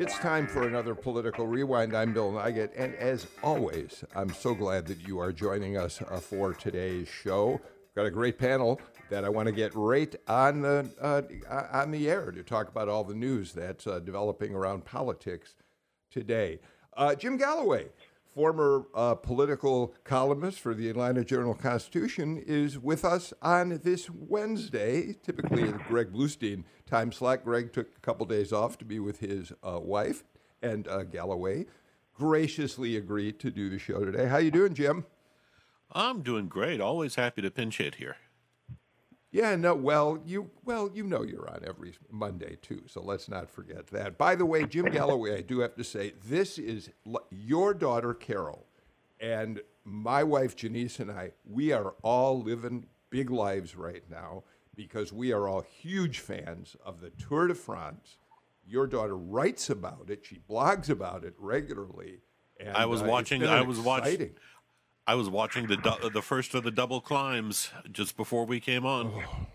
It's time for another political rewind. I'm Bill Nigut, and as always, I'm so glad that you are joining us uh, for today's show. We've got a great panel that I want to get right on the uh, on the air to talk about all the news that's uh, developing around politics today. Uh, Jim Galloway, former uh, political columnist for the Atlanta Journal Constitution, is with us on this Wednesday. Typically, the Greg Bluestein time slot. Greg took a couple days off to be with his uh, wife, and uh, Galloway graciously agreed to do the show today. How you doing, Jim? I'm doing great. Always happy to pinch hit here. Yeah, no, well, you well, you know you're on every Monday too, so let's not forget that. By the way, Jim Galloway, I do have to say, this is your daughter Carol and my wife Janice and I, we are all living big lives right now because we are all huge fans of the Tour de France. Your daughter writes about it, she blogs about it regularly. And, I was uh, watching I was watching I was watching the du- the first of the double climbs just before we came on. Oh.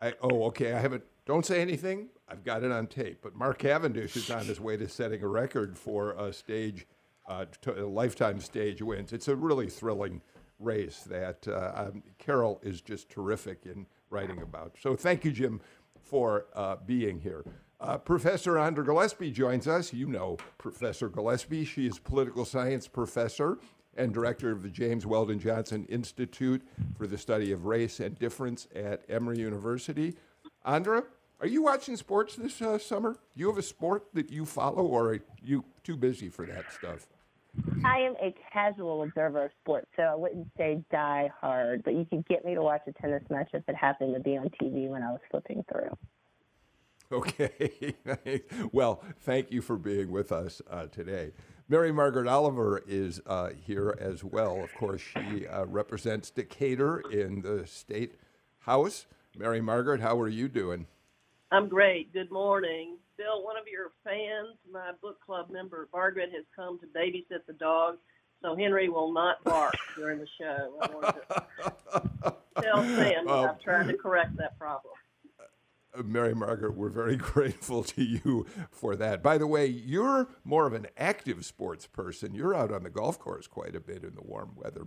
I, oh, okay. I haven't. Don't say anything. I've got it on tape. But Mark Cavendish is on his way to setting a record for a stage, uh, a lifetime stage wins. It's a really thrilling race that uh, um, Carol is just terrific in writing about. So thank you, Jim, for uh, being here. Uh, professor Andra Gillespie joins us. You know Professor Gillespie. She is political science professor and director of the James Weldon Johnson Institute for the Study of Race and Difference at Emory University. Andra, are you watching sports this uh, summer? Do you have a sport that you follow, or are you too busy for that stuff? I am a casual observer of sports, so I wouldn't say die hard, but you could get me to watch a tennis match if it happened to be on TV when I was flipping through. Okay. well, thank you for being with us uh, today. Mary Margaret Oliver is uh, here as well. Of course, she uh, represents Decatur in the state house. Mary Margaret, how are you doing? I'm great. Good morning. Bill, one of your fans, my book club member, Margaret, has come to babysit the dog, so Henry will not bark during the show. I want to tell Sam that um, I've tried to correct that problem. Mary Margaret, we're very grateful to you for that. By the way, you're more of an active sports person. You're out on the golf course quite a bit in the warm weather.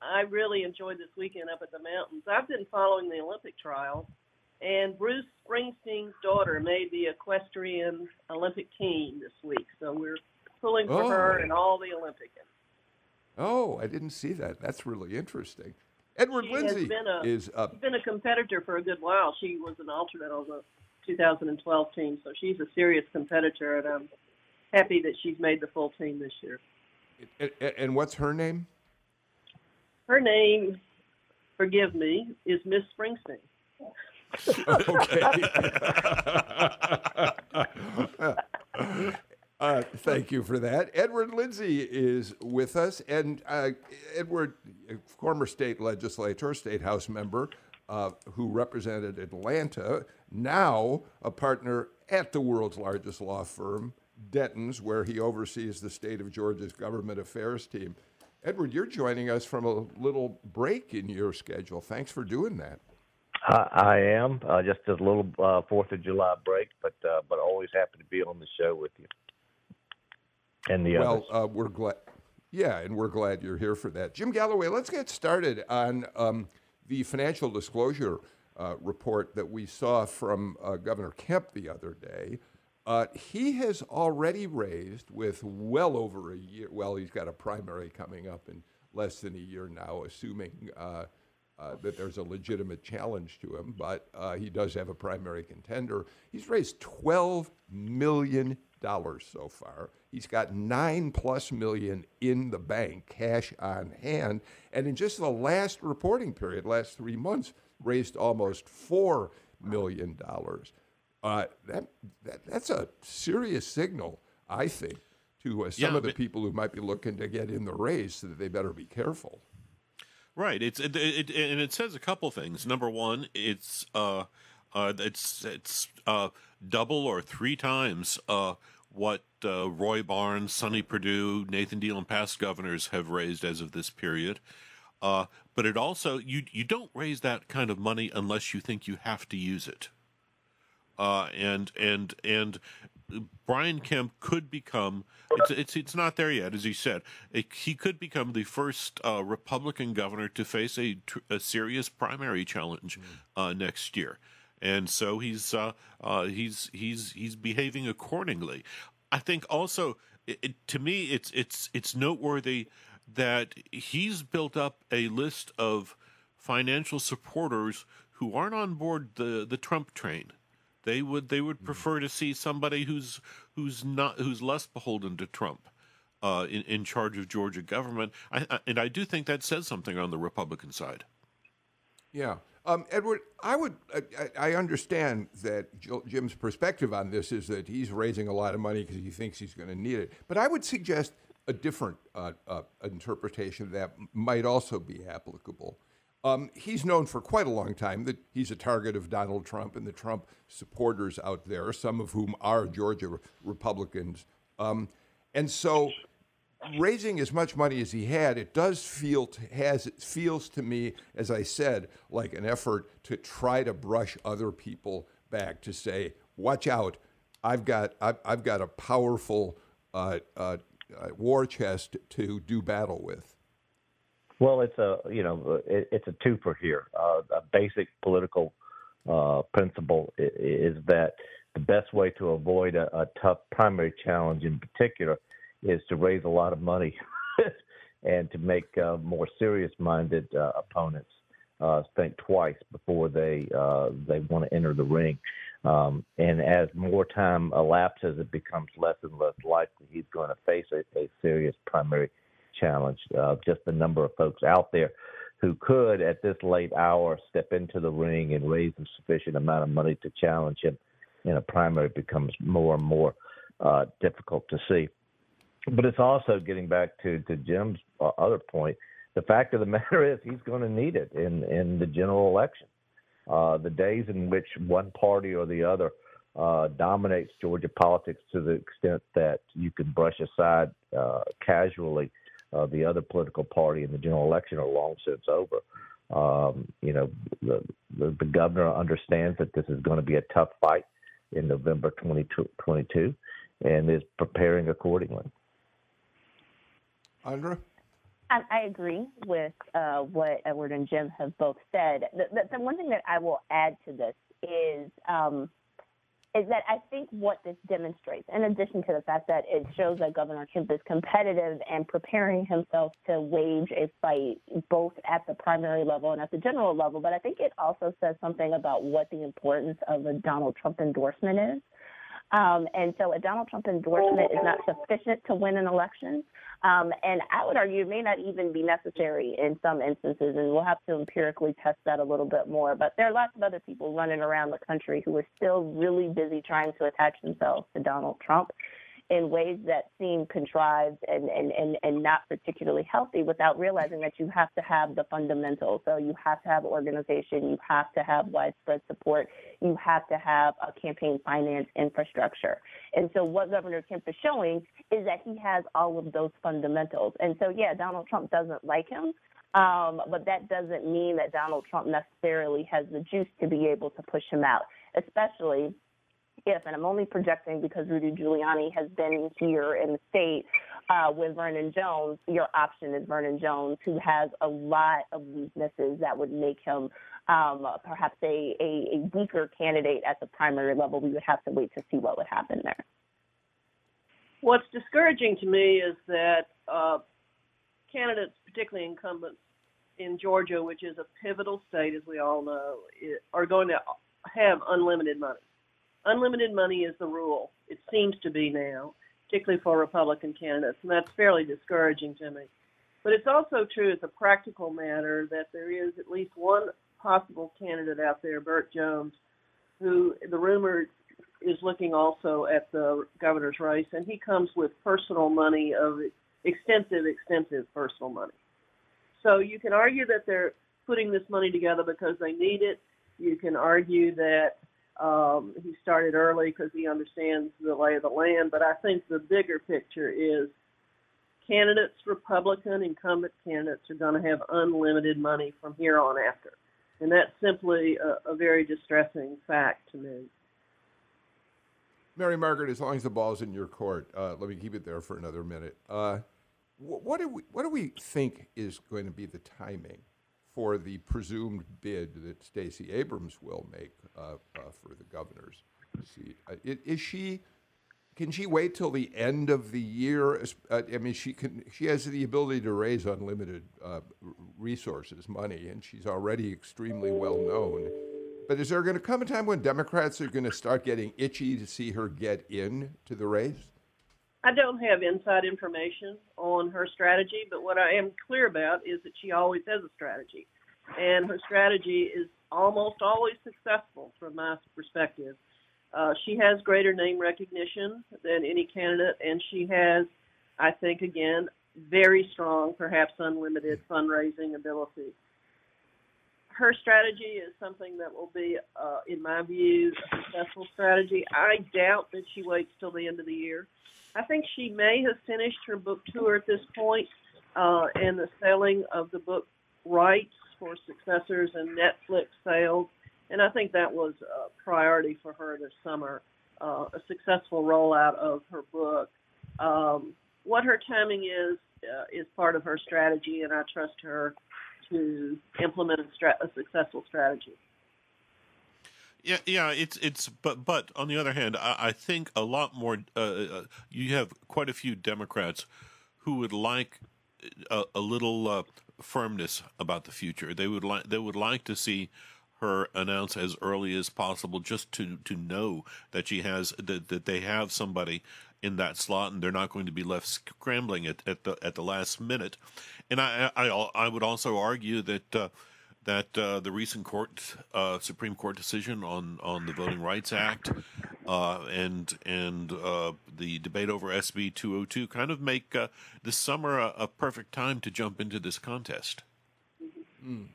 I really enjoyed this weekend up at the mountains. I've been following the Olympic trials, and Bruce Springsteen's daughter made the equestrian Olympic team this week. So we're pulling for oh. her and all the Olympians. Oh, I didn't see that. That's really interesting. Edward she Lindsay been a, is uh, been a competitor for a good while. She was an alternate on the 2012 team, so she's a serious competitor, and I'm happy that she's made the full team this year. And, and what's her name? Her name, forgive me, is Miss Springsteen. okay. Uh, thank you for that. Edward Lindsey is with us. And uh, Edward, former state legislator, state house member uh, who represented Atlanta, now a partner at the world's largest law firm, Dentons, where he oversees the state of Georgia's government affairs team. Edward, you're joining us from a little break in your schedule. Thanks for doing that. I am uh, just a little uh, Fourth of July break, but uh, but always happy to be on the show with you and the well, uh, we're glad. Yeah, and we're glad you're here for that. Jim Galloway, let's get started on um, the financial disclosure uh, report that we saw from uh, Governor Kemp the other day. Uh, he has already raised, with well over a year, well, he's got a primary coming up in less than a year now, assuming uh, uh, that there's a legitimate challenge to him, but he does have a primary contender. He's raised $12 million so far. He's got nine plus million in the bank, cash on hand, and in just the last reporting period, last three months, raised almost four million dollars. Uh, that, that that's a serious signal, I think, to uh, some yeah, of the people who might be looking to get in the race that they better be careful. Right. It's it, it, and it says a couple things. Number one, it's uh, uh, it's it's uh, double or three times uh, what uh, Roy Barnes, Sonny Perdue, Nathan Deal, and past governors have raised as of this period. Uh, but it also you you don't raise that kind of money unless you think you have to use it. Uh, and and and Brian Kemp could become it's it's it's not there yet, as he said. It, he could become the first uh, Republican governor to face a, a serious primary challenge uh, next year, and so he's uh, uh, he's he's he's behaving accordingly. I think also, it, it, to me, it's it's it's noteworthy that he's built up a list of financial supporters who aren't on board the the Trump train. They would they would hmm. prefer to see somebody who's who's not who's less beholden to Trump uh, in in charge of Georgia government. I, I, and I do think that says something on the Republican side. Yeah, um, Edward, I would I, I understand that Jim's perspective on this is that he's raising a lot of money because he thinks he's going to need it. But I would suggest a different uh, uh, interpretation that might also be applicable. Um, he's known for quite a long time that he's a target of Donald Trump and the Trump supporters out there, some of whom are Georgia Republicans. Um, and so, raising as much money as he had, it does feel to, has it feels to me, as I said, like an effort to try to brush other people back to say, "Watch out! I've got I've, I've got a powerful uh, uh, uh war chest to do battle with." Well, it's a you know it, it's a twofer here. Uh, a basic political uh, principle is, is that the best way to avoid a, a tough primary challenge, in particular, is to raise a lot of money and to make uh, more serious-minded uh, opponents uh, think twice before they uh, they want to enter the ring. Um, and as more time elapses, it becomes less and less likely he's going to face a, a serious primary challenge. Uh, just the number of folks out there who could, at this late hour, step into the ring and raise a sufficient amount of money to challenge him in a primary becomes more and more uh, difficult to see. But it's also getting back to, to Jim's uh, other point. The fact of the matter is, he's going to need it in, in the general election. Uh, the days in which one party or the other uh, dominates Georgia politics to the extent that you can brush aside uh, casually uh, the other political party in the general election are long since over. Um, you know, the, the, the governor understands that this is going to be a tough fight in November 2022 and is preparing accordingly. Andra? I, I agree with uh, what Edward and Jim have both said. The, the, the, one thing that I will add to this is um, is that I think what this demonstrates, in addition to the fact that it shows that Governor Kemp is competitive and preparing himself to wage a fight both at the primary level and at the general level, but I think it also says something about what the importance of a Donald Trump endorsement is. Um, and so a Donald Trump endorsement is not sufficient to win an election. Um, and I would argue it may not even be necessary in some instances, and we'll have to empirically test that a little bit more. But there are lots of other people running around the country who are still really busy trying to attach themselves to Donald Trump in ways that seem contrived and, and, and, and not particularly healthy without realizing that you have to have the fundamentals. So you have to have organization, you have to have widespread support, you have to have a campaign finance infrastructure. And so what Governor Kemp is showing is that he has all of those fundamentals. And so, yeah, Donald Trump doesn't like him. Um, but that doesn't mean that Donald Trump necessarily has the juice to be able to push him out, especially if, and I'm only projecting because Rudy Giuliani has been here in the state uh, with Vernon Jones, your option is Vernon Jones, who has a lot of weaknesses that would make him um, perhaps a, a, a weaker candidate at the primary level. We would have to wait to see what would happen there. What's discouraging to me is that uh, candidates, particularly incumbents in Georgia, which is a pivotal state, as we all know, are going to have unlimited money unlimited money is the rule. It seems to be now, particularly for Republican candidates, and that's fairly discouraging to me. But it's also true as a practical matter that there is at least one possible candidate out there, Burt Jones, who the rumor is looking also at the governor's race, and he comes with personal money of extensive, extensive personal money. So you can argue that they're putting this money together because they need it. You can argue that um, he started early because he understands the lay of the land. But I think the bigger picture is candidates, Republican incumbent candidates, are going to have unlimited money from here on after. And that's simply a, a very distressing fact to me. Mary Margaret, as long as the ball's in your court, uh, let me keep it there for another minute. Uh, wh- what do we what do we think is going to be the timing for the presumed bid that Stacey Abrams will make uh, uh for the governor's seat? Uh, is she can she wait till the end of the year? Uh, I mean, she can. She has the ability to raise unlimited resources, money, and she's already extremely well known but is there going to come a time when Democrats are going to start getting itchy to see her get in to the race? I don't have inside information on her strategy, but what I am clear about is that she always has a strategy. And her strategy is almost always successful from my perspective. Uh, she has greater name recognition than any candidate, and she has, I think, again, very strong, perhaps unlimited fundraising ability her strategy is something that will be, uh, in my view, a successful strategy. I doubt that she waits till the end of the year. I think she may have finished her book tour at this point, uh, and the selling of the book rights for successors and Netflix sales. And I think that was a priority for her this summer, uh, a successful rollout of her book. Um, what her timing is uh, is part of her strategy, and I trust her to implement a, stra- a successful strategy. Yeah, yeah, it's it's but but on the other hand, I, I think a lot more. Uh, uh, you have quite a few Democrats who would like a, a little uh, firmness about the future. They would like they would like to see her announce as early as possible, just to to know that she has that that they have somebody in that slot, and they're not going to be left scrambling at, at the at the last minute. And I I, I would also argue that. Uh, that uh, the recent court uh, Supreme Court decision on, on the Voting Rights Act uh, and and uh, the debate over SB 202 kind of make uh, this summer a, a, perfect time to jump into this contest. Mm.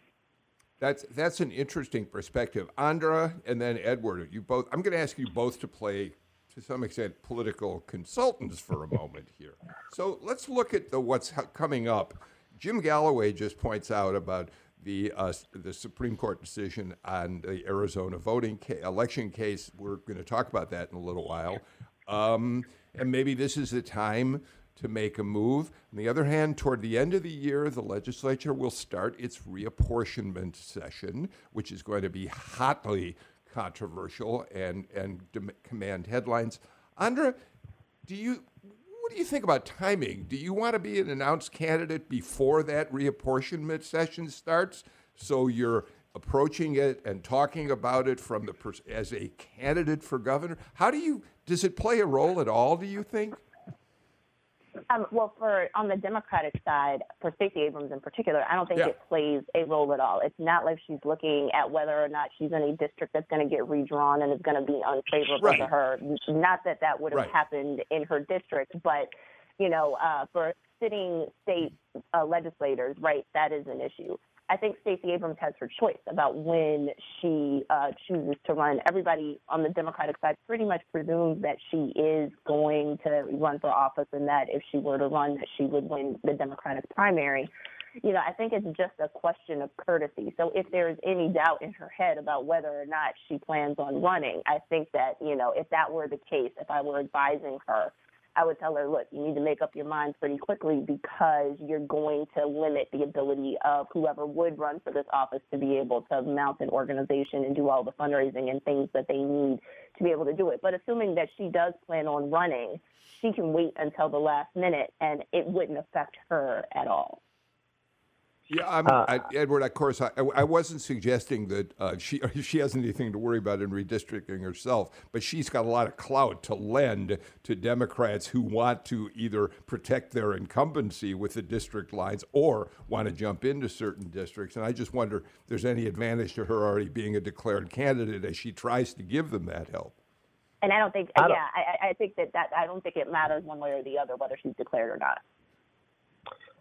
That's that's an interesting perspective, Andra, and then Edward. You both. I'm going to ask you both to play to some extent, political consultants for a moment here. So let's look at the what's coming up. Jim Galloway just points out about the uh, the Supreme Court decision on the Arizona voting ca- election case. We're going to talk about that in a little while, um, and maybe this is the time to make a move. On the other hand, toward the end of the year, the legislature will start its reapportionment session, which is going to be hotly controversial and and command headlines. Andra, do you what do you think about timing? Do you want to be an announced candidate before that reapportionment session starts, so you're approaching it and talking about it from the pers- as a candidate for governor? How do you does it play a role at all? Do you think? Um, well, for on the Democratic side, for Stacey Abrams in particular, I don't think yeah. it plays a role at all. It's not like she's looking at whether or not she's in a district that's going to get redrawn and is going to be unfavorable right. to her. Not that that would have right. happened in her district, but you know, uh, for sitting state uh, legislators, right, that is an issue. I think Stacey Abrams has her choice about when she uh, chooses to run. Everybody on the Democratic side pretty much presumes that she is going to run for office and that if she were to run, that she would win the Democratic primary. You know, I think it's just a question of courtesy. So if there is any doubt in her head about whether or not she plans on running, I think that, you know, if that were the case, if I were advising her, I would tell her, look, you need to make up your mind pretty quickly because you're going to limit the ability of whoever would run for this office to be able to mount an organization and do all the fundraising and things that they need to be able to do it. But assuming that she does plan on running, she can wait until the last minute and it wouldn't affect her at all. Yeah, uh, I, Edward. Of course, I, I wasn't suggesting that uh, she she has anything to worry about in redistricting herself, but she's got a lot of clout to lend to Democrats who want to either protect their incumbency with the district lines or want to jump into certain districts. And I just wonder if there's any advantage to her already being a declared candidate as she tries to give them that help. And I don't think, I don't, yeah, I, I think that, that I don't think it matters one way or the other whether she's declared or not.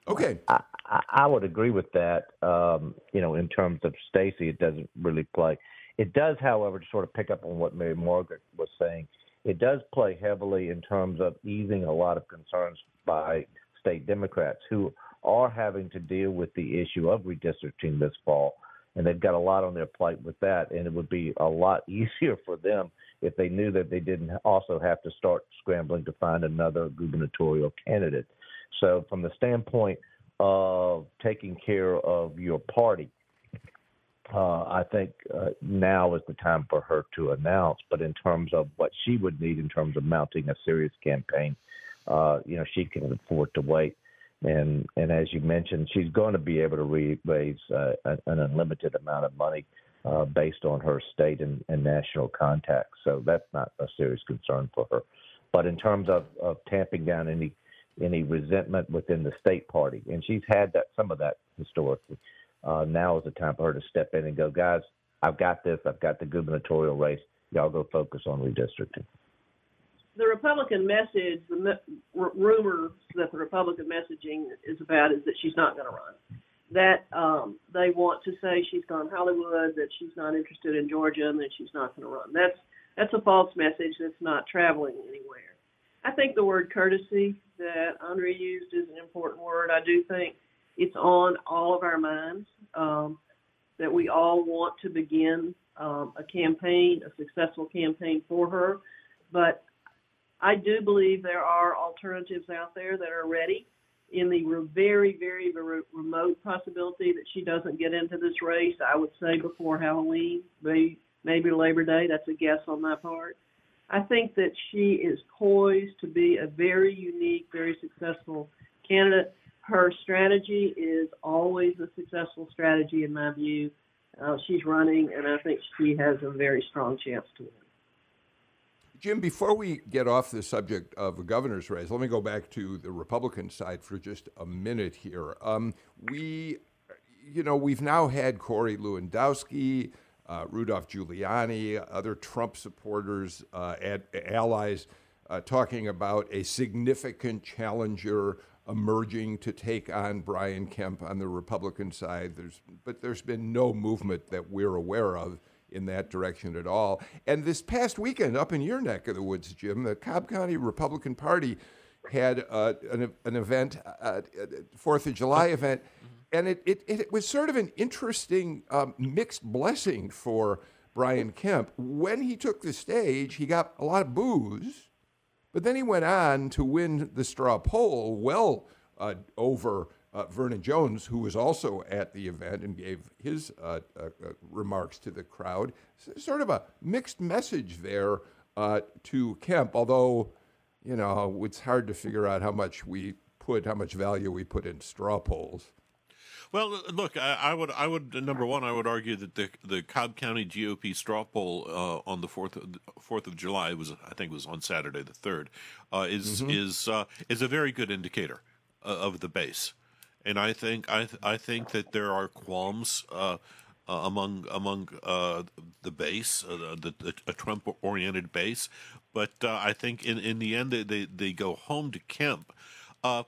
Okay. I, I would agree with that. Um, you know, in terms of Stacey, it doesn't really play. It does, however, to sort of pick up on what Mary Margaret was saying. It does play heavily in terms of easing a lot of concerns by state Democrats who are having to deal with the issue of redistricting this fall, and they've got a lot on their plate with that. And it would be a lot easier for them if they knew that they didn't also have to start scrambling to find another gubernatorial candidate. So, from the standpoint of taking care of your party, uh, I think uh, now is the time for her to announce. But in terms of what she would need in terms of mounting a serious campaign, uh, you know, she can afford to wait. And and as you mentioned, she's going to be able to raise uh, an unlimited amount of money uh, based on her state and, and national contacts. So that's not a serious concern for her. But in terms of, of tamping down any any resentment within the state party, and she's had that some of that historically. Uh, now is the time for her to step in and go, guys. I've got this. I've got the gubernatorial race. Y'all go focus on redistricting. The Republican message, the r- rumors that the Republican messaging is about is that she's not going to run. That um, they want to say she's gone Hollywood, that she's not interested in Georgia, and that she's not going to run. That's that's a false message that's not traveling anywhere. I think the word courtesy that Andra used is an important word. I do think it's on all of our minds um, that we all want to begin um, a campaign, a successful campaign for her. But I do believe there are alternatives out there that are ready. In the very, very, remote possibility that she doesn't get into this race, I would say before Halloween, maybe, maybe Labor Day. That's a guess on my part. I think that she is poised to be a very unique, very successful candidate. Her strategy is always a successful strategy, in my view. Uh, she's running, and I think she has a very strong chance to win. Jim, before we get off the subject of a governor's race, let me go back to the Republican side for just a minute here. Um, we, you know, we've now had Corey Lewandowski, uh, Rudolph Giuliani, other Trump supporters, uh, ad, allies, uh, talking about a significant challenger emerging to take on Brian Kemp on the Republican side. There's, but there's been no movement that we're aware of in that direction at all. And this past weekend, up in your neck of the woods, Jim, the Cobb County Republican Party had uh, an, an, event, uh, Fourth of July event, and it, it, it was sort of an interesting um, mixed blessing for Brian Kemp. When he took the stage, he got a lot of boos, but then he went on to win the straw poll well uh, over uh, Vernon Jones, who was also at the event and gave his uh, uh, uh remarks to the crowd. sort of a mixed message there uh, to Kemp, although, you know, it's hard to figure out how much we put, how much value we put in straw polls. Well, look, I, I, would, I would, number one, I would argue that the the Cobb County GOP straw poll uh, on the fourth Fourth of July was, I think, it was on Saturday the third, uh, is mm-hmm. is uh, is a very good indicator of the base and I think I th- I think that there are qualms uh, uh, among among uh, the base, uh, the, the, a Trump oriented base, but uh, I think in, in the end they, they, they go home to Kemp. Uh,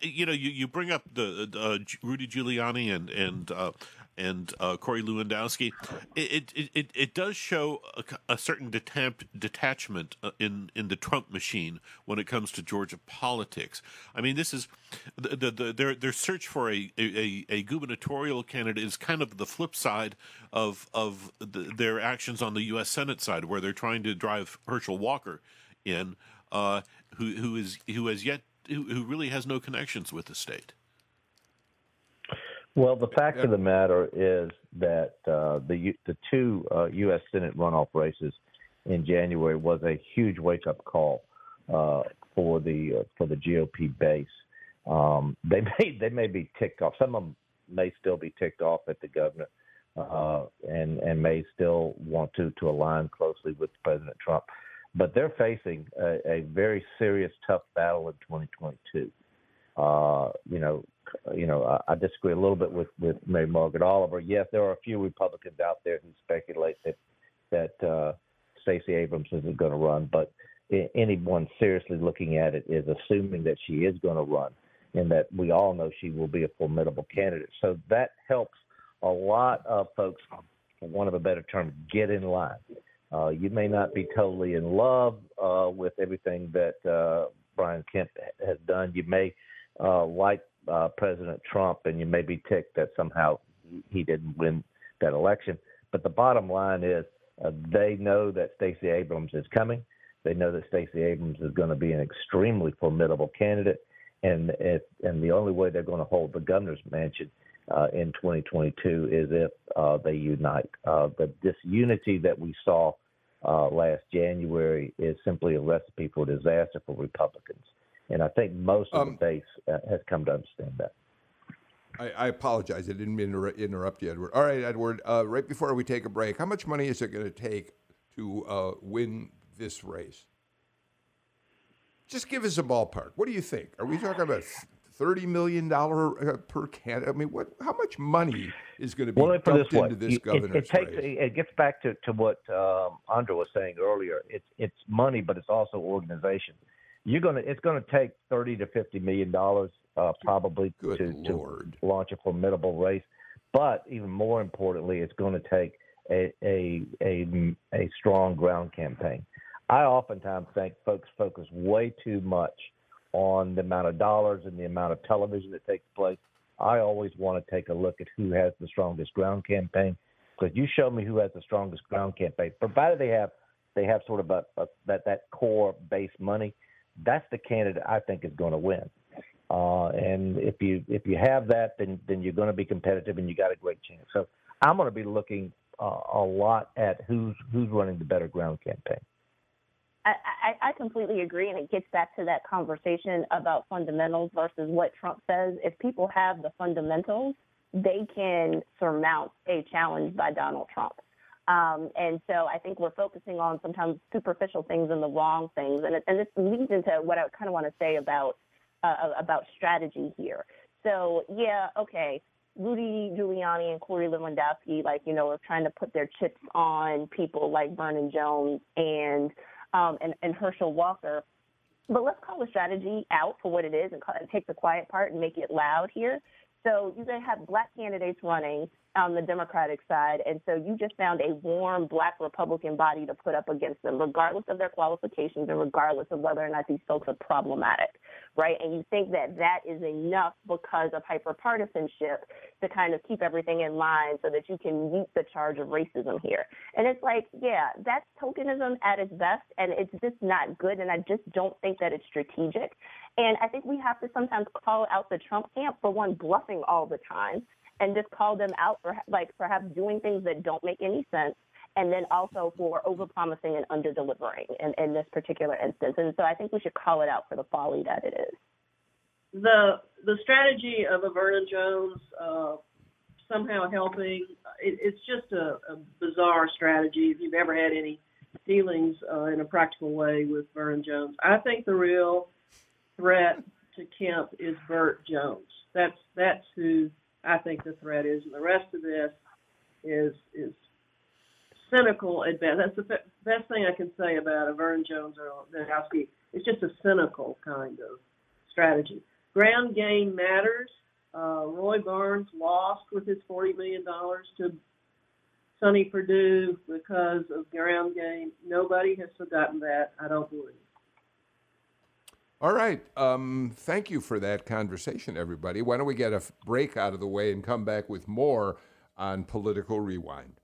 you know, you, you bring up the Rudy Giuliani and and and uh, Corey Lewandowski, it, it, it, it does show a, a certain detachment uh, in, in the Trump machine when it comes to Georgia politics. I mean, this is the, the, the their their search for a, a, a gubernatorial candidate is kind of the flip side of of the, their actions on the U.S. Senate side, where they're trying to drive Herschel Walker in, uh, who who is who has yet who, who really has no connections with the state. Well, the fact of the matter is that uh, the the two uh, U.S. Senate runoff races in January was a huge wake up call uh, for the uh, for the GOP base. Um, they may they may be ticked off. Some of them may still be ticked off at the governor, uh, and and may still want to to align closely with President Trump. But they're facing a, a very serious, tough battle in 2022. Uh, you know, you know, I, I disagree a little bit with with Mary Margaret Oliver. Yes, there are a few Republicans out there who speculate that that uh, Stacey Abrams isn't going to run, but anyone seriously looking at it is assuming that she is going to run. and that we all know she will be a formidable candidate. So that helps a lot of folks, for want of a better term, get in line. Uh, you may not be totally in love uh, with everything that uh, Brian Kemp has done. You may uh, like uh, President Trump, and you may be ticked that somehow he didn't win that election. But the bottom line is uh, they know that Stacey Abrams is coming. They know that Stacey Abrams is going to be an extremely formidable candidate, and and the only way they're going to hold the governor's mansion uh, in 2022 is if uh, they unite. Uh, the disunity that we saw uh, last January is simply a recipe for disaster for Republicans, and I think most of um, the base uh, has come to understand that. I, I, apologize. I didn't mean to interrupt you, Edward. All right, Edward. Uh, right before we take a break, how much money is it going to take to win this race? Just give us a ballpark. What do you think? Are we talking about thirty million dollar uh, per candidate? I mean, what? How much money is going to be well, dumped this into this governor's it, it takes, race? It gets back to, to what um, Andra was saying earlier. It's it's money, but it's also organization. You're gonna it's going to take thirty to fifty million dollars uh, probably to, to launch a formidable race. But even more importantly, it's going to take a, a a a strong ground campaign. I oftentimes think folks focus way too much on the amount of dollars and the amount of television that takes place. I always want to take a look at who has the strongest ground campaign because you show me who has the strongest ground campaign, provided they have they have sort of a, a that that core base money. That's the candidate I think is going to win. Uh, and if you if you have that, then then you're going to be competitive and you got a great chance. So I'm going to be looking uh, a lot at who's who's running the better ground campaign. I, I completely agree, and it gets back to that conversation about fundamentals versus what Trump says. If people have the fundamentals, they can surmount a challenge by Donald Trump. Um, and so I think we're focusing on sometimes superficial things and the wrong things, and, it, and this leads into what I kind of want to say about uh, about strategy here. So yeah, okay, Rudy Giuliani and Corey Lewandowski, like you know, are trying to put their chips on people like Vernon Jones and um, and, and Herschel Walker. But let's call the strategy out for what it is and, call, and take the quiet part and make it loud here. So going to have black candidates running on the Democratic side. And so you just found a warm black Republican body to put up against them, regardless of their qualifications and regardless of whether or not these folks are problematic, right? And you think that that is enough because of hyperpartisanship to kind of keep everything in line so that you can meet the charge of racism here. And it's like, yeah, that's tokenism at its best, and it's just not good. And I just don't think that it's strategic. And I think we have to sometimes call out the Trump camp for one bluffing all the time and just call them out for like perhaps doing things that don't make any sense and then also for overpromising and underdelivering in, in this particular instance. And so I think we should call it out for the folly that it is. The the strategy of a Vernon Jones uh, somehow helping it, it's just a, a, bizarre strategy. If you've ever had any dealings uh, in a practical way with Vernon Jones, I think the real threat to Kemp is Burt Jones. That's that's who I think the threat is, and the rest of this is is cynical at. That's the best thing I can say about a Vern Jones or Lewandowski. It's just a cynical kind of strategy. Ground game matters. Uh, Roy Barnes lost with his forty million dollars to Sonny Perdue because of ground game. Nobody has forgotten that. I don't believe. All right. Um, thank you for that conversation, everybody. Why don't we get a break out of the way and come back with more on Political Rewind?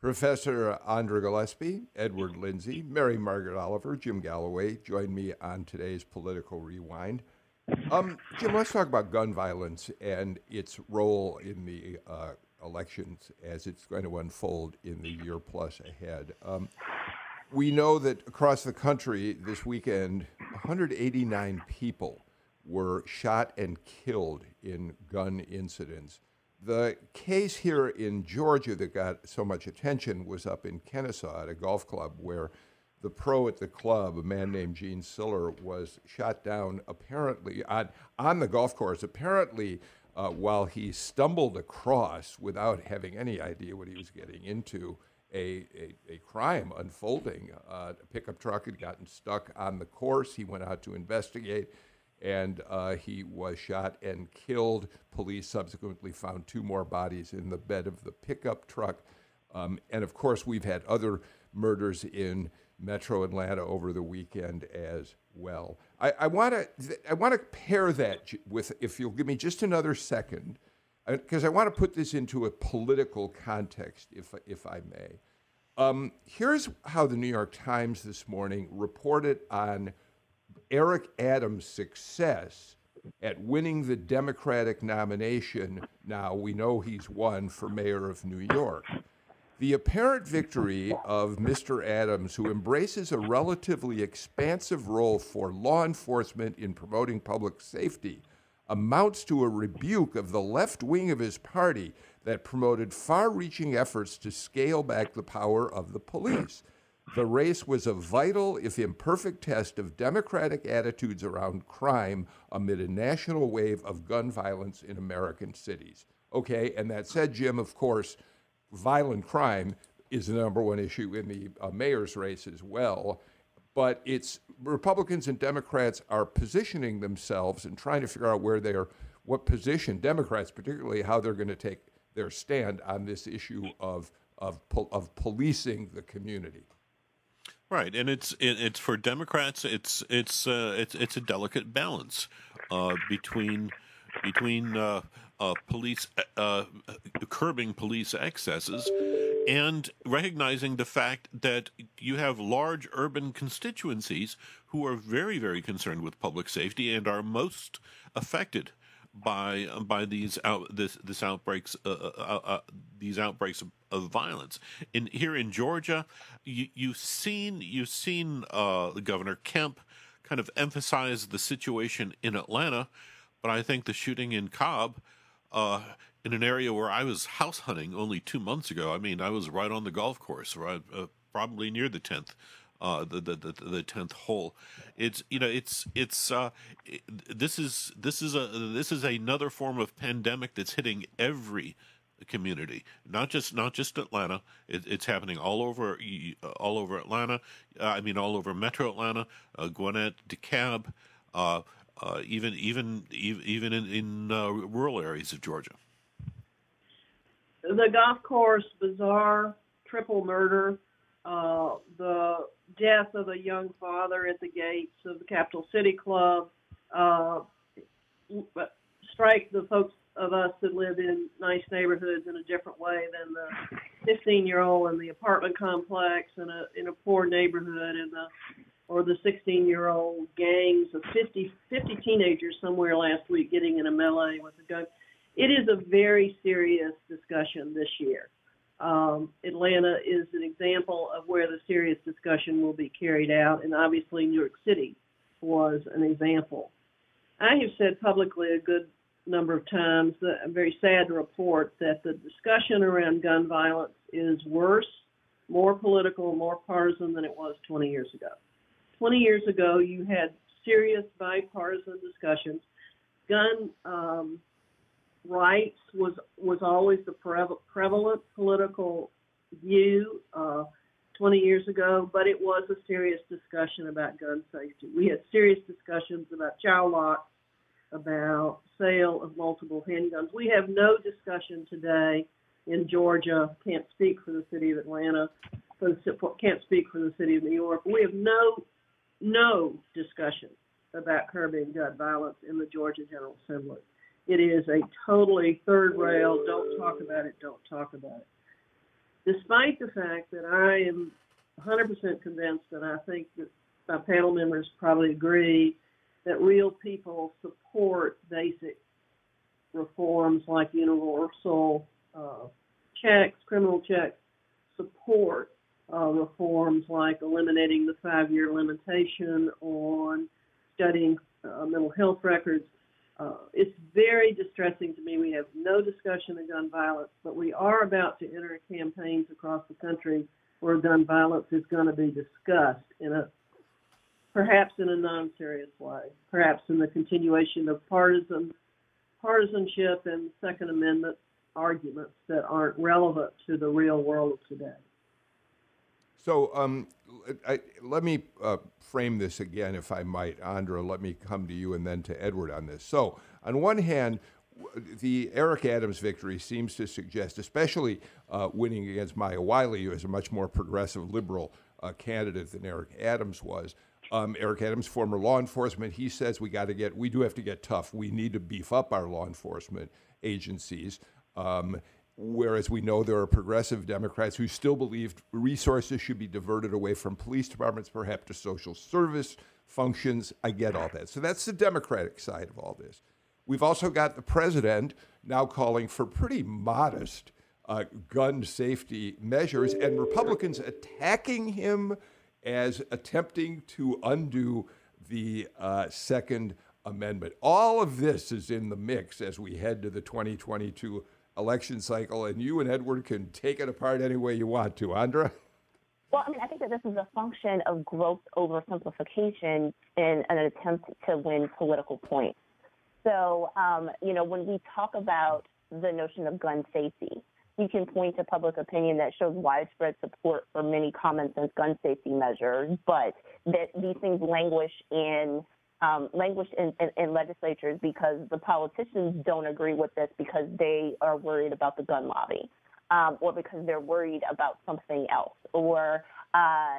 Professor Andra Gillespie, Edward Lindsey, Mary Margaret Oliver, Jim Galloway join me on today's Political Rewind. Um, Jim, let's talk about gun violence and its role in the uh, elections as it's going to unfold in the year plus ahead. Um, we know that across the country this weekend, 189 people were shot and killed in gun incidents. The case here in Georgia that got so much attention was up in Kennesaw at a golf club where the pro at the club, a man named Gene Siller, was shot down apparently on, on the golf course, apparently uh, while he stumbled across without having any idea what he was getting into a, a, a crime unfolding. Uh, a pickup truck had gotten stuck on the course. He went out to investigate and uh, he was shot and killed. Police subsequently found two more bodies in the bed of the pickup truck. Um, and of course, we've had other murders in Metro Atlanta over the weekend as well. I want to I want to pair that with, if you'll give me just another second, because uh, I want to put this into a political context, if if I may. Um, here's how the New York Times this morning reported on Eric Adams' success at winning the Democratic nomination. Now we know he's won for mayor of New York. The apparent victory of Mr. Adams, who embraces a relatively expansive role for law enforcement in promoting public safety, amounts to a rebuke of the left wing of his party that promoted far reaching efforts to scale back the power of the police. The race was a vital, if imperfect, test of democratic attitudes around crime amid a national wave of gun violence in American cities. Okay, and that said, Jim, of course, violent crime is the number one issue in the uh, mayor's race as well. But it's Republicans and Democrats are positioning themselves and trying to figure out where they're, what position, Democrats particularly, how they're going to take their stand on this issue of, of, of policing the community. Right, and it's it's for Democrats. It's it's uh, it's it's a delicate balance uh, between between uh, uh, police uh, curbing police excesses and recognizing the fact that you have large urban constituencies who are very very concerned with public safety and are most affected by by these out this this outbreaks uh, uh, uh, uh these outbreaks of, of, violence. In here in Georgia you, you've seen you've seen uh, Governor Kemp kind of emphasize the situation in Atlanta but I think the shooting in Cobb, uh, in an area where I was house hunting only two months ago, I mean, I was right on the golf course, right, uh, probably near the tenth. Uh, the the the tenth hole. It's you know it's it's uh, it, this is this is a this is another form of pandemic that's hitting every community, not just not just Atlanta. It, it's happening all over all over Atlanta. Uh, I mean, all over Metro Atlanta, uh, Gwinnett, DeKalb. Uh, even even even in, in uh, rural areas of Georgia. The golf course bizarre triple murder, uh, the death of a young father at the gates of the Capital City Club, uh, strike the folks of us that live in nice neighborhoods in a different way than the 15 year old in the apartment complex in a in a poor neighborhood in the or the 16 year old gangs of 50, 50 teenagers somewhere last week getting in a melee with a gun. It is a very serious discussion this year. Um, Atlanta is an example of where the serious discussion will be carried out, and obviously New York City was an example. I have said publicly a good number of times that I'm very sad to report that the discussion around gun violence is worse, more political, more partisan than it was 20 years ago. 20 years ago, you had serious bipartisan discussions. Gun um, rights was was always the prevalent political view uh, 20 years ago, but it was a serious discussion about gun safety. We had serious discussions about child locks, about sale of multiple handguns. We have no discussion today in Georgia. Can't speak for the city of Atlanta. Can't speak for the city of New York. We have no no discussion about curbing gun violence in the Georgia General Assembly. It is a totally third rail, don't talk about it, don't talk about it. Despite the fact that I am 100% convinced, and I think that my panel members probably agree, that real people support basic reforms like universal uh, checks, criminal checks, support uh, reforms like eliminating the five year limitation on studying uh, mental health records. Uh, it's very distressing to me. We have no discussion of gun violence, but we are about to enter campaigns across the country where gun violence is going to be discussed in a perhaps in a non-serious way, perhaps in the continuation of partisan partisanship and Second Amendment arguments that aren't relevant to the real world today. So um, I, let me uh, frame this again, if I might. Andra, let me come to you and then to Edward on this. So, on one hand, the Eric Adams victory seems to suggest, especially uh, winning against Maya Wiley, who is a much more progressive liberal uh, candidate than Eric Adams was. Um, Eric Adams, former law enforcement, he says we got to get, we do have to get tough. We need to beef up our law enforcement agencies. Um, whereas we know there are progressive Democrats who still believe resources should be diverted away from police departments, perhaps to social service functions. I get all that. So that's the Democratic side of all this. We've also got the president now calling for pretty modest uh, gun safety measures, and Republicans attacking him as attempting to undo the uh, Second Amendment. All of this is in the mix as we head to the 2022 election cycle, and you and Edward can take it apart any way you want to. Andra? Well, I mean, I think that this is a function of gross oversimplification in an attempt to win political points. So, um, you know, when we talk about the notion of gun safety, you can point to public opinion that shows widespread support for many common sense gun safety measures, but that these things languish in um, languish in, in, in, legislatures because the politicians don't agree with this because they are worried about the gun lobby, um, or because they're worried about something else, or uh,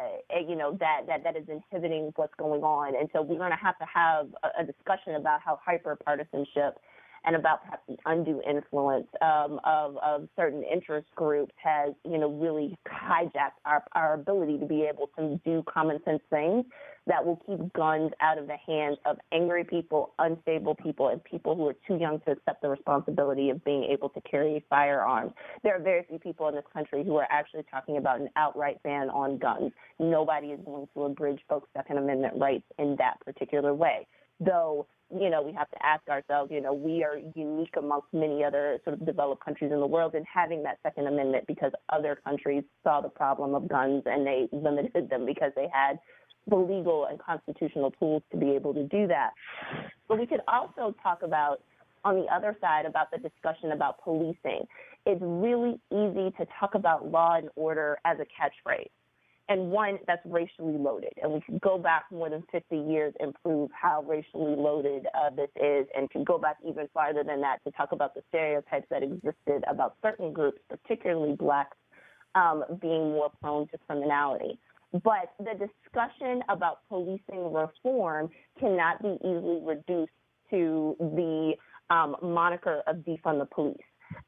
you know that, that that is inhibiting what's going on. And so we're going to have to have a, a discussion about how hyper partisanship and about perhaps the undue influence um, of, of certain interest groups has, you know, really hijacked our, our ability to be able to do common sense things that will keep guns out of the hands of angry people, unstable people, and people who are too young to accept the responsibility of being able to carry firearms. There are very few people in this country who are actually talking about an outright ban on guns. Nobody is going to abridge folks' Second Amendment rights in that particular way. Though you know, we have to ask ourselves, you know, we are unique amongst many other sort of developed countries in the world in having that Second Amendment because other countries saw the problem of guns and they limited them because they had the legal and constitutional tools to be able to do that. But we could also talk about, on the other side, about the discussion about policing. It's really easy to talk about law and order as a catchphrase and one that's racially loaded. And we can go back more than 50 years and prove how racially loaded uh, this is, and can go back even farther than that to talk about the stereotypes that existed about certain groups, particularly blacks, um, being more prone to criminality. But the discussion about policing reform cannot be easily reduced to the um, moniker of defund the police.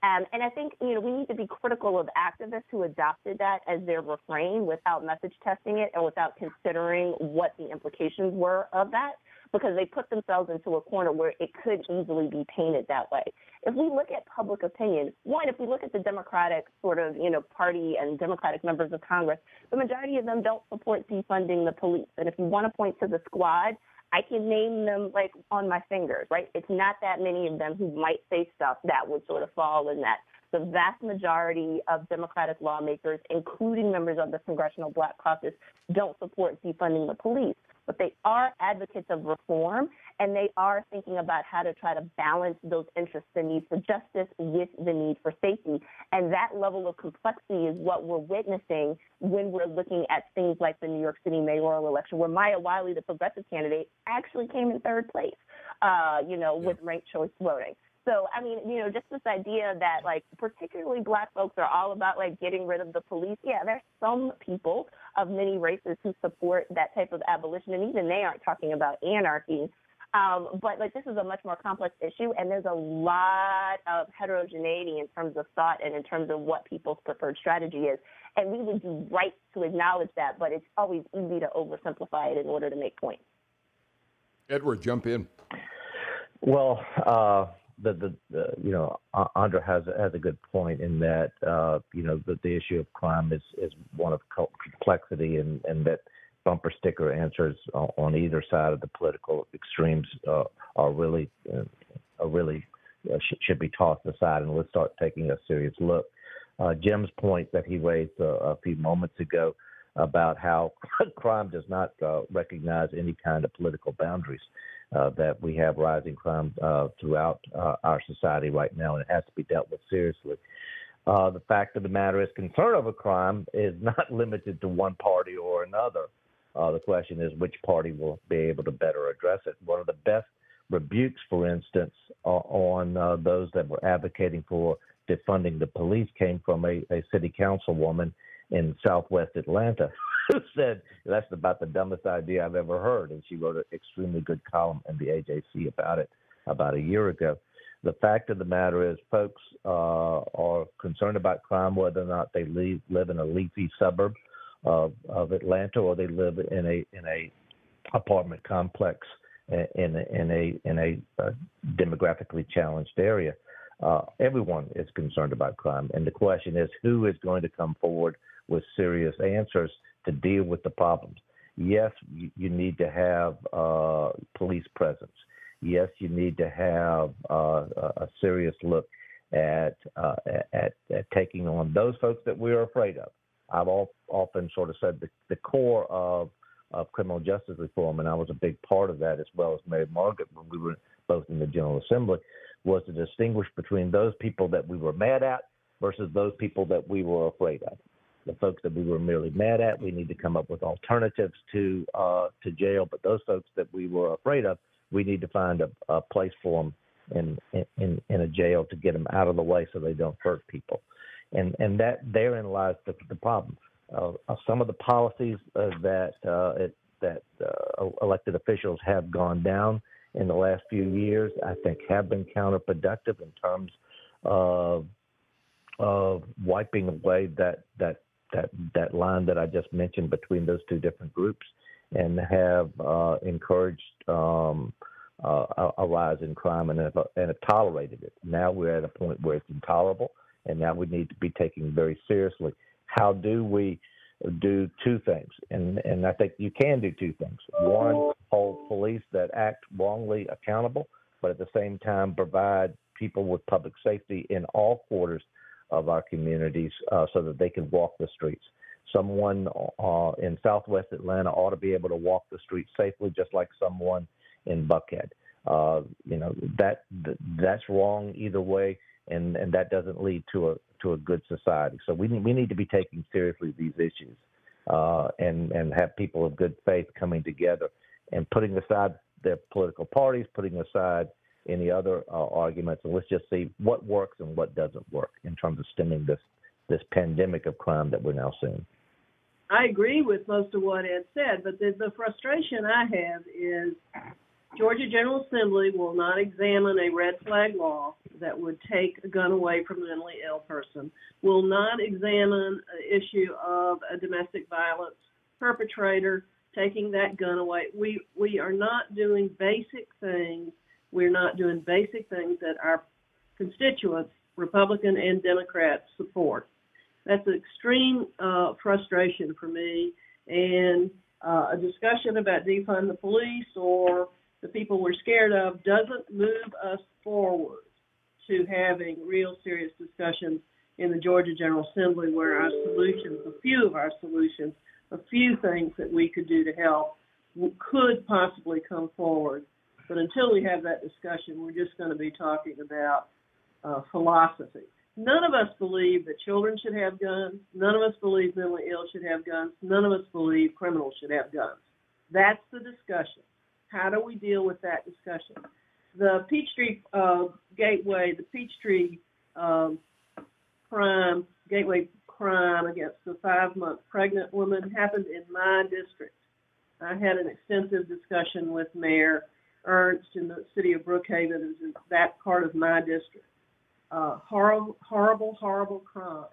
Um, and I think you know we need to be critical of activists who adopted that as their refrain without message testing it and without considering what the implications were of that, because they put themselves into a corner where it could easily be painted that way. If we look at public opinion, one, if we look at the Democratic sort of you know party and Democratic members of Congress, the majority of them don't support defunding the police. And if you want to point to the squad, I can name them like on my fingers, right? It's not that many of them who might say stuff that would sort of fall in that. The vast majority of Democratic lawmakers, including members of the Congressional Black Caucus, don't support defunding the police but they are advocates of reform and they are thinking about how to try to balance those interests, the need for justice with the need for safety. And that level of complexity is what we're witnessing when we're looking at things like the New York City mayoral election, where Maya Wiley, the progressive candidate, actually came in third place, uh, you know, yeah. with ranked choice voting. So, I mean, you know, just this idea that, like, particularly black folks are all about, like, getting rid of the police. Yeah, there's some people of many races who support that type of abolition, and even they aren't talking about anarchy. Um, but, like, this is a much more complex issue, and there's a lot of heterogeneity in terms of thought and in terms of what people's preferred strategy is. And we would do right to acknowledge that, but it's always easy to oversimplify it in order to make points. Edward, jump in. Well, uh, the, the, the you know Andra has has a good point in that uh, you know the, the issue of crime is is one of complexity and and that bumper sticker answers on either side of the political extremes uh, are really uh, are really uh, sh- should be tossed aside and let's start taking a serious look. Uh, Jim's point that he raised a, a few moments ago about how crime does not uh, recognize any kind of political boundaries uh, that we have rising crime uh, throughout uh, our society right now, and it has to be dealt with seriously. Uh, the fact of the matter is, concern over crime is not limited to one party or another. Uh, the question is which party will be able to better address it. One of the best rebukes, for instance, on uh, those that were advocating for defunding the police came from a, a city councilwoman in Southwest Atlanta said that's about the dumbest idea I've ever heard, and she wrote an extremely good column in the AJC about it about a year ago. The fact of the matter is, folks uh, are concerned about crime, whether or not they leave, live in a leafy suburb of, of Atlanta or they live in a in a apartment complex in a, in a in a uh, demographically challenged area. Uh, everyone is concerned about crime, and the question is, who is going to come forward with serious answers to deal with the problems? Yes, you, need to have uh, police presence yes, you need to have uh, a serious look at, uh, at, at taking on those folks that we're afraid of. I've all, often sort of said the, the core of of criminal justice reform, and I was a big part of that as well as Mary Margaret when we were both in the General Assembly, was to distinguish between those people that we were mad at versus those people that we were afraid of. The folks that we were merely mad at, we need to come up with alternatives to uh, to jail. But those folks that we were afraid of, we need to find a, a place for them in, in in a jail to get them out of the way so they don't hurt people, and and that therein lies the, the problem. Uh, some of the policies uh, that uh, it, that uh, elected officials have gone down in the last few years, I think, have been counterproductive in terms of of wiping away that that that that line that I just mentioned between those two different groups and have uh, encouraged um, uh, a rise in crime and have, and have tolerated it. Now we're at a point where it's intolerable, and now we need to be taking very seriously. How do we do two things? And and I think you can do two things. One, hold police that act wrongly accountable, but at the same time provide people with public safety in all quarters of our communities uh, so that they can walk the streets someone uh, in Southwest Atlanta ought to be able to walk the streets safely, just like someone in Buckhead. Uh, you know that that's wrong either way, and and that doesn't lead to a to a good society. So we we need to be taking seriously these issues, uh, and and have people of good faith coming together and putting aside their political parties, putting aside any other uh, arguments, and let's just see what works and what doesn't work in terms of stemming this this pandemic of crime that we're now seeing. I agree with most of what Ed said, but the, the frustration I have is Georgia General Assembly will not examine a red flag law that would take a gun away from a mentally ill person, will not examine an issue of a domestic violence perpetrator taking that gun away. We we are not doing basic things. We're not doing basic things that our constituents, Republican and Democrats, support that's an extreme uh, frustration for me. And uh, a discussion about defund the police or the people we're scared of doesn't move us forward to having real serious discussions in the Georgia General Assembly where our solutions, a few of our solutions, a few things that we could do to help could possibly come forward. Until we have that discussion, we're just going to be talking about uh, philosophy. None of us believe that children should have guns. None of us believe mentally ill should have guns. None of us believe criminals should have guns. That's the discussion. How do we deal with that discussion? The Peachtree uh, Gateway, the Peachtree um, crime, Gateway crime against the five month pregnant woman happened in my district. I had an extensive discussion with Mayor Ernst in the city of Brookhaven, in that part of my district uh, horrible, horrible, horrible crime.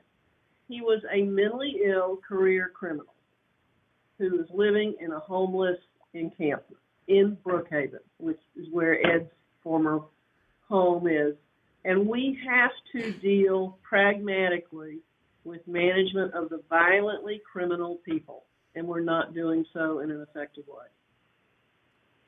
He was a mentally ill career criminal who was living in a homeless encampment in Brookhaven, which is where Ed's former home is. And we have to deal pragmatically with management of the violently criminal people, and we're not doing so in an effective way.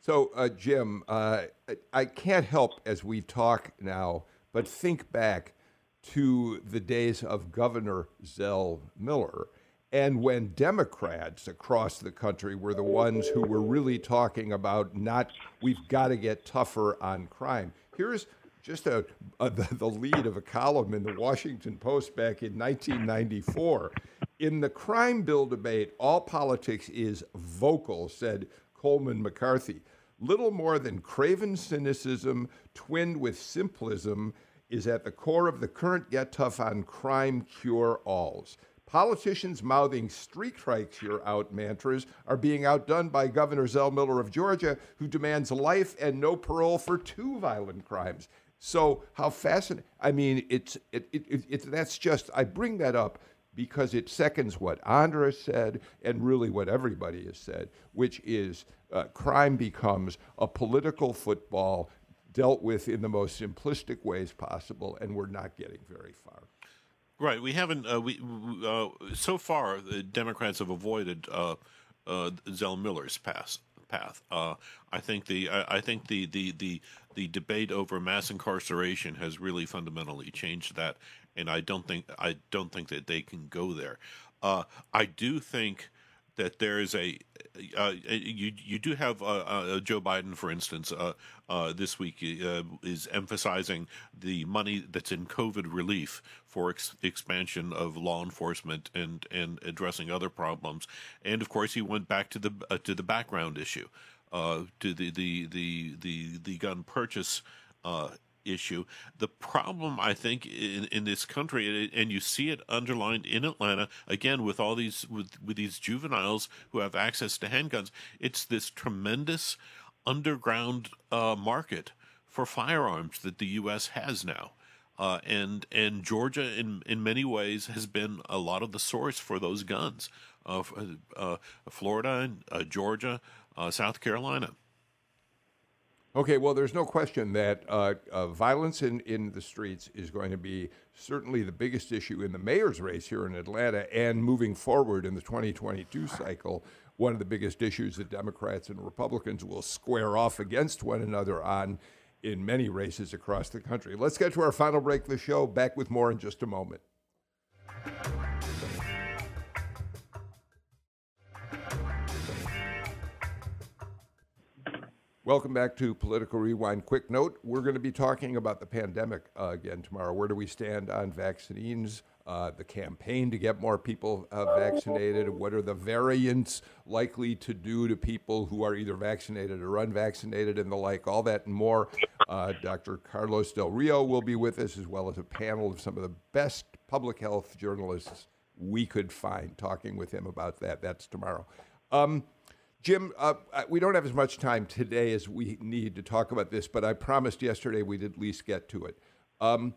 So, uh, Jim, uh, I can't help as we talk now but think back to the days of Governor Zell Miller and when Democrats across the country were the ones who were really talking about not, we've got to get tougher on crime. Here's just a, a the, the lead of a column in the Washington Post back in 1994. In the crime bill debate, all politics is vocal, said Colman McCarthy. Little more than craven cynicism twinned with simplism is at the core of the current get tough on crime cure alls. Politicians mouthing street strikes you're out mantras are being outdone by Governor Zell Miller of Georgia, who demands life and no parole for two violent crimes. So how fascinating! I mean, it's it, it, it, it that's just I bring that up because it seconds what Andra said and really what everybody has said, which is uh, crime becomes a political football dealt with in the most simplistic ways possible, and we're not getting very far. Right. We haven't. Uh, we uh, so far the Democrats have avoided uh, uh Zell Miller's pass, path. Uh, I think the I, I, think the, the the the debate over mass incarceration has really fundamentally changed that, and I don't think I don't think that they can go there. Uh, I do think that there is a uh, you you do have uh, uh, Joe Biden, for instance, uh, uh, this week uh, is emphasizing the money that's in COVID relief for ex- expansion of law enforcement and and addressing other problems, and of course he went back to the to the background issue, to the the the the the gun purchase issue. The problem, I think, in, in this country, and you see it underlined in Atlanta again with all these with with these juveniles who have access to handguns. It's this tremendous underground uh, market for firearms that the U.S. has now. Uh, and and Georgia, in in many ways, has been a lot of the source for those guns. Uh, uh Florida, uh, Georgia, uh, South Carolina. Okay, well, there's no question that uh, uh, violence in, in the streets is going to be certainly the biggest issue in the mayor's race here in Atlanta and moving forward in the 2022 cycle. One of the biggest issues that Democrats and Republicans will square off against one another on in many races across the country. Let's get to our final break of the show. Back with more in just a moment. Welcome back to Political Rewind. Quick note we're going to be talking about the pandemic uh, again tomorrow. Where do we stand on vaccines? Uh, the campaign to get more people uh, vaccinated? What are the variants likely to do to people who are either vaccinated or unvaccinated and the like? All that and more. Uh, Dr. Carlos Del Rio will be with us, as well as a panel of some of the best public health journalists we could find talking with him about that. That's tomorrow. Um, Jim, uh, we don't have as much time today as we need to talk about this, but I promised yesterday we'd at least get to it. Um,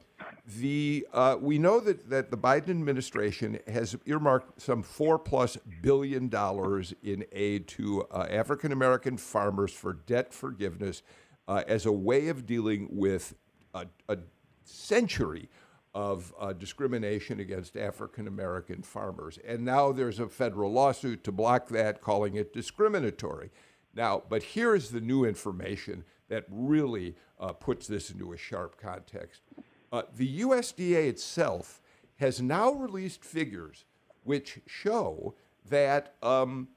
the uh, we know that, that the Biden administration has earmarked some four plus billion dollars in aid to uh, African American farmers for debt forgiveness uh, as a way of dealing with a, a century of uh, discrimination against African American farmers. And now there's a federal lawsuit to block that, calling it discriminatory. Now, but here's the new information that really uh, puts this into a sharp context. Uh, the USDA itself has now released figures which show that um,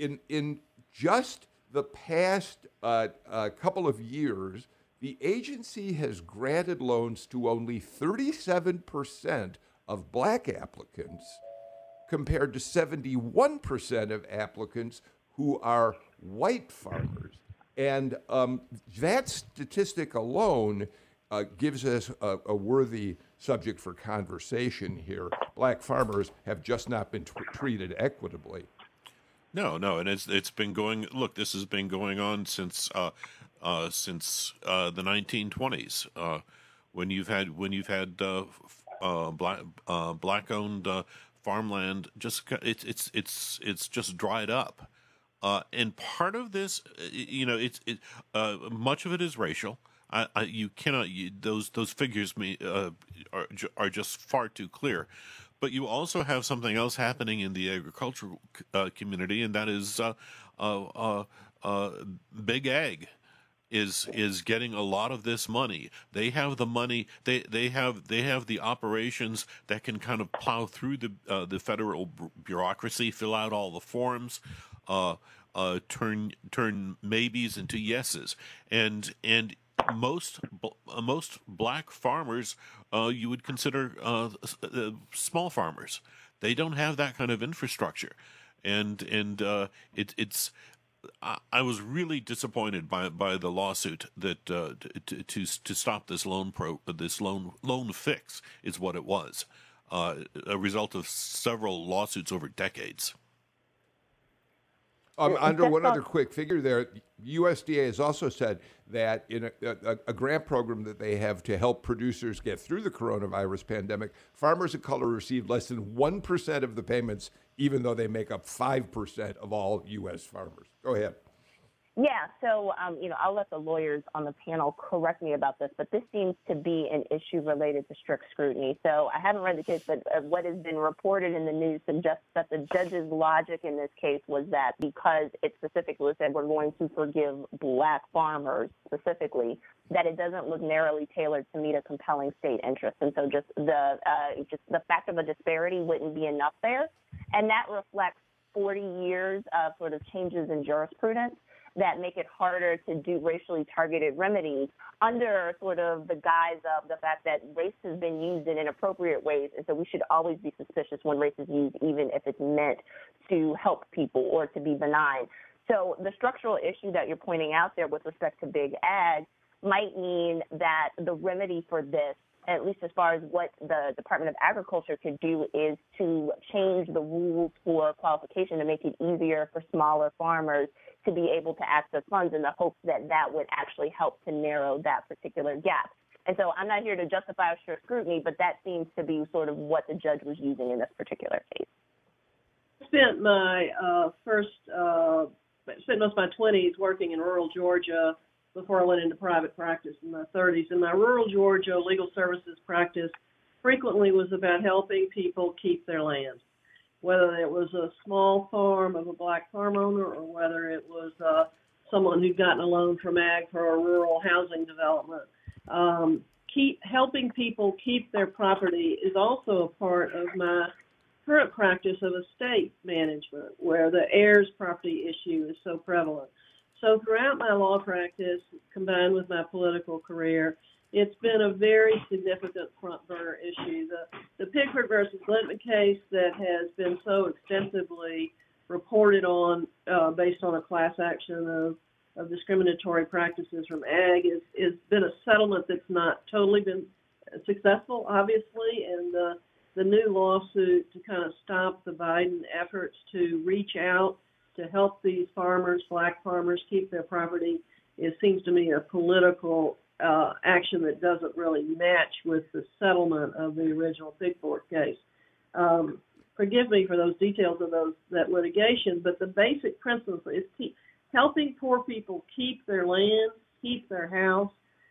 in, in just the past uh, uh, couple of years, the agency has granted loans to only 37% of black applicants compared to 71% of applicants who are white farmers. And um, that statistic alone uh, gives us a, a, worthy subject for conversation here. Black farmers have just not been t- treated equitably. No, no, and it's it's been going. Look, this has been going on since uh, uh, since uh, the 1920s, uh, when you've had when you've had uh, uh, black black owned farmland. Just it's it's it's it's just dried up, and part of this, you know, it's it much of it is racial. I, I, you cannot you, those those figures are are just far too clear but you also have something else happening in the agricultural uh, community, and that is uh, uh, big ag is is getting a lot of this money. They have the money. They they have they have the operations that can kind of plow through the uh, the federal bureaucracy, fill out all the forms, uh, uh, turn turn maybes into yeses, and and most uh, most black farmers uh, you would consider uh, small farmers. They don't have that kind of infrastructure, and and uh, it, it's. I, I was really disappointed by by the lawsuit that to, to to stop this loan pro this loan loan fix is what it was, a result of several lawsuits over decades. Um, under one other quick figure there, USDA has also said that in a, a, a, grant program that they have to help producers get through the coronavirus pandemic, farmers of color received less than 1% of the payments, even though they make up 5% of all U.S. farmers. Go ahead. Yeah, so um, you know, I'll let the lawyers on the panel correct me about this, but this seems to be an issue related to strict scrutiny. So I haven't read the case, but uh, what has been reported in the news suggests that the judge's logic in this case was that because it specifically said we're going to forgive black farmers specifically, that it doesn't look narrowly tailored to meet a compelling state interest, and so just the uh, just the fact of a disparity wouldn't be enough there, and that reflects 40 years of sort of changes in jurisprudence that make it harder to do racially targeted remedies under sort of the guise of the fact that race has been used in inappropriate ways. And so we should always be suspicious when race is used, even if it's meant to help people or to be benign. So the structural issue that you're pointing out there with respect to big ag might mean that the remedy for this at least as far as what the Department of Agriculture could do, is to change the rules for qualification to make it easier for smaller farmers to be able to access funds in the hopes that that would actually help to narrow that particular gap. And so I'm not here to justify a strict scrutiny, but that seems to be sort of what the judge was using in this particular case. I spent my uh, first, uh, spent most of my 20s working in rural Georgia before I went into private practice in my 30s. And my rural Georgia legal services practice frequently was about helping people keep their land, whether it was a small farm of a black farm owner or whether it was uh, someone who'd gotten a loan from ag for a rural housing development. Um, keep helping people keep their property is also a part of my current practice of estate management, where the heirs property issue is so prevalent. So throughout my law practice, combined with my political career, it's been a very significant front burner issue. The, the Pigford versus Glenton case that has been so extensively reported on uh, based on a class action of, of discriminatory practices from ag is, is been a settlement that's not totally been successful, obviously, and the, the new lawsuit to kind of stop the Biden efforts to reach out to help these farmers, black farmers, keep their property, it seems to me a political uh, action that doesn't really match with the settlement of the original Pigford case. Um, forgive me for those details of those that litigation, but the basic principle is keep, helping poor people keep their land, keep their house,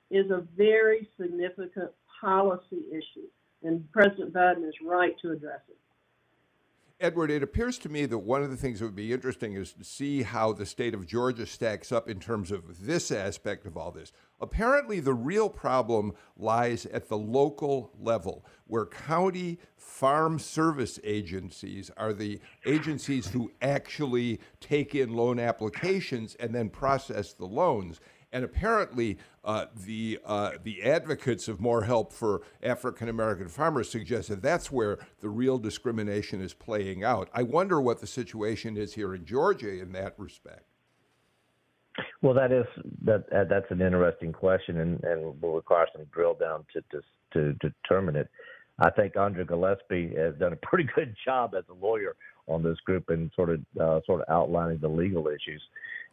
is a very significant policy issue, and President Biden is right to address it. Edward, it appears to me that one of the things that would be interesting is to see how the state of Georgia stacks up in terms of this aspect of all this. Apparently, the real problem lies at the local level, where county farm service agencies are the agencies who actually take in loan applications and then process the loans. And apparently, uh, the uh, the advocates of more help for African American farmers suggest that that's where the real discrimination is playing out. I wonder what the situation is here in Georgia in that respect. Well, that is that uh, that's an interesting question, and, and will require some drill down to, to to determine it. I think Andra Gillespie has done a pretty good job as a lawyer on this group and sort of uh, sort of outlining the legal issues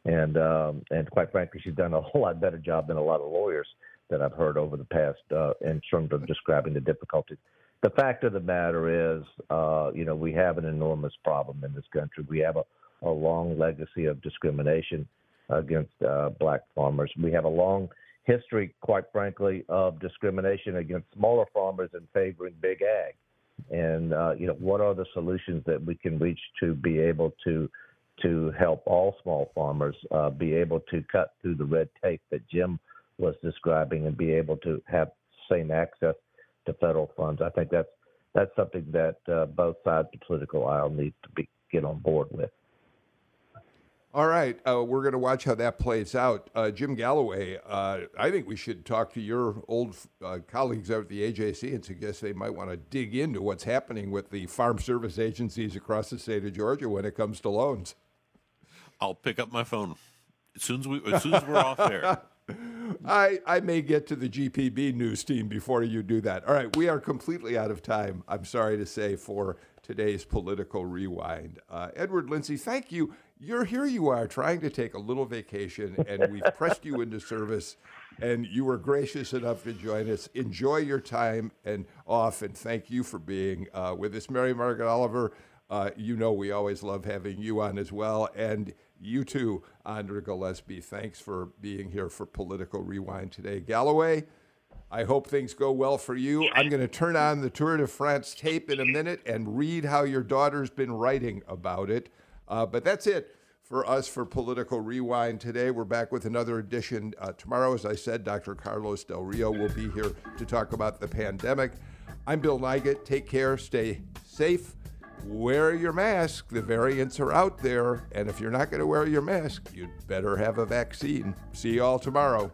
and um, and quite frankly, she's done a whole lot better job than a lot of lawyers that I've heard over the past uh, in terms of describing the difficulties. The fact of the matter is, uh, you know, we have an enormous problem in this country. We have a, a long legacy of discrimination against uh, black farmers. We have a long history, quite frankly, of discrimination against smaller farmers and favoring big ag. And uh, you know, what are the solutions that we can reach to be able to to help all small farmers uh, be able to cut through the red tape that Jim was describing and be able to have same access to federal funds. I think that's that's something that uh, both sides of the political aisle need to be get on board with. All right, uh, we're going to watch how that plays out. Uh, Jim Galloway, uh, I think we should talk to your old uh, colleagues out at the AJC and suggest they might want to dig into what's happening with the farm service agencies across the state of Georgia when it comes to loans. I'll pick up my phone as soon as we as soon as we're off there. I, I may get to the GPB news team before you do that. All right, we are completely out of time, I'm sorry to say, for today's political rewind. Uh, Edward Lindsey, thank you. You're here, you are trying to take a little vacation, and we've pressed you into service, and you were gracious enough to join us. Enjoy your time and off, and thank you for being uh, with us. Mary Margaret Oliver, uh, you know we always love having you on as well. And you too, Andra Gillespie. Thanks for being here for Political Rewind today. Galloway, I hope things go well for you. I'm going to turn on the Tour de France tape in a minute and read how your daughter's been writing about it. Uh, but that's it for us for Political Rewind today. We're back with another edition uh, tomorrow. As I said, Dr. Carlos Del Rio will be here to talk about the pandemic. I'm Bill Nigut. Take care, stay safe wear your mask. The variants are out there. And if you're not going to wear your mask, you'd better have a vaccine. See you all tomorrow.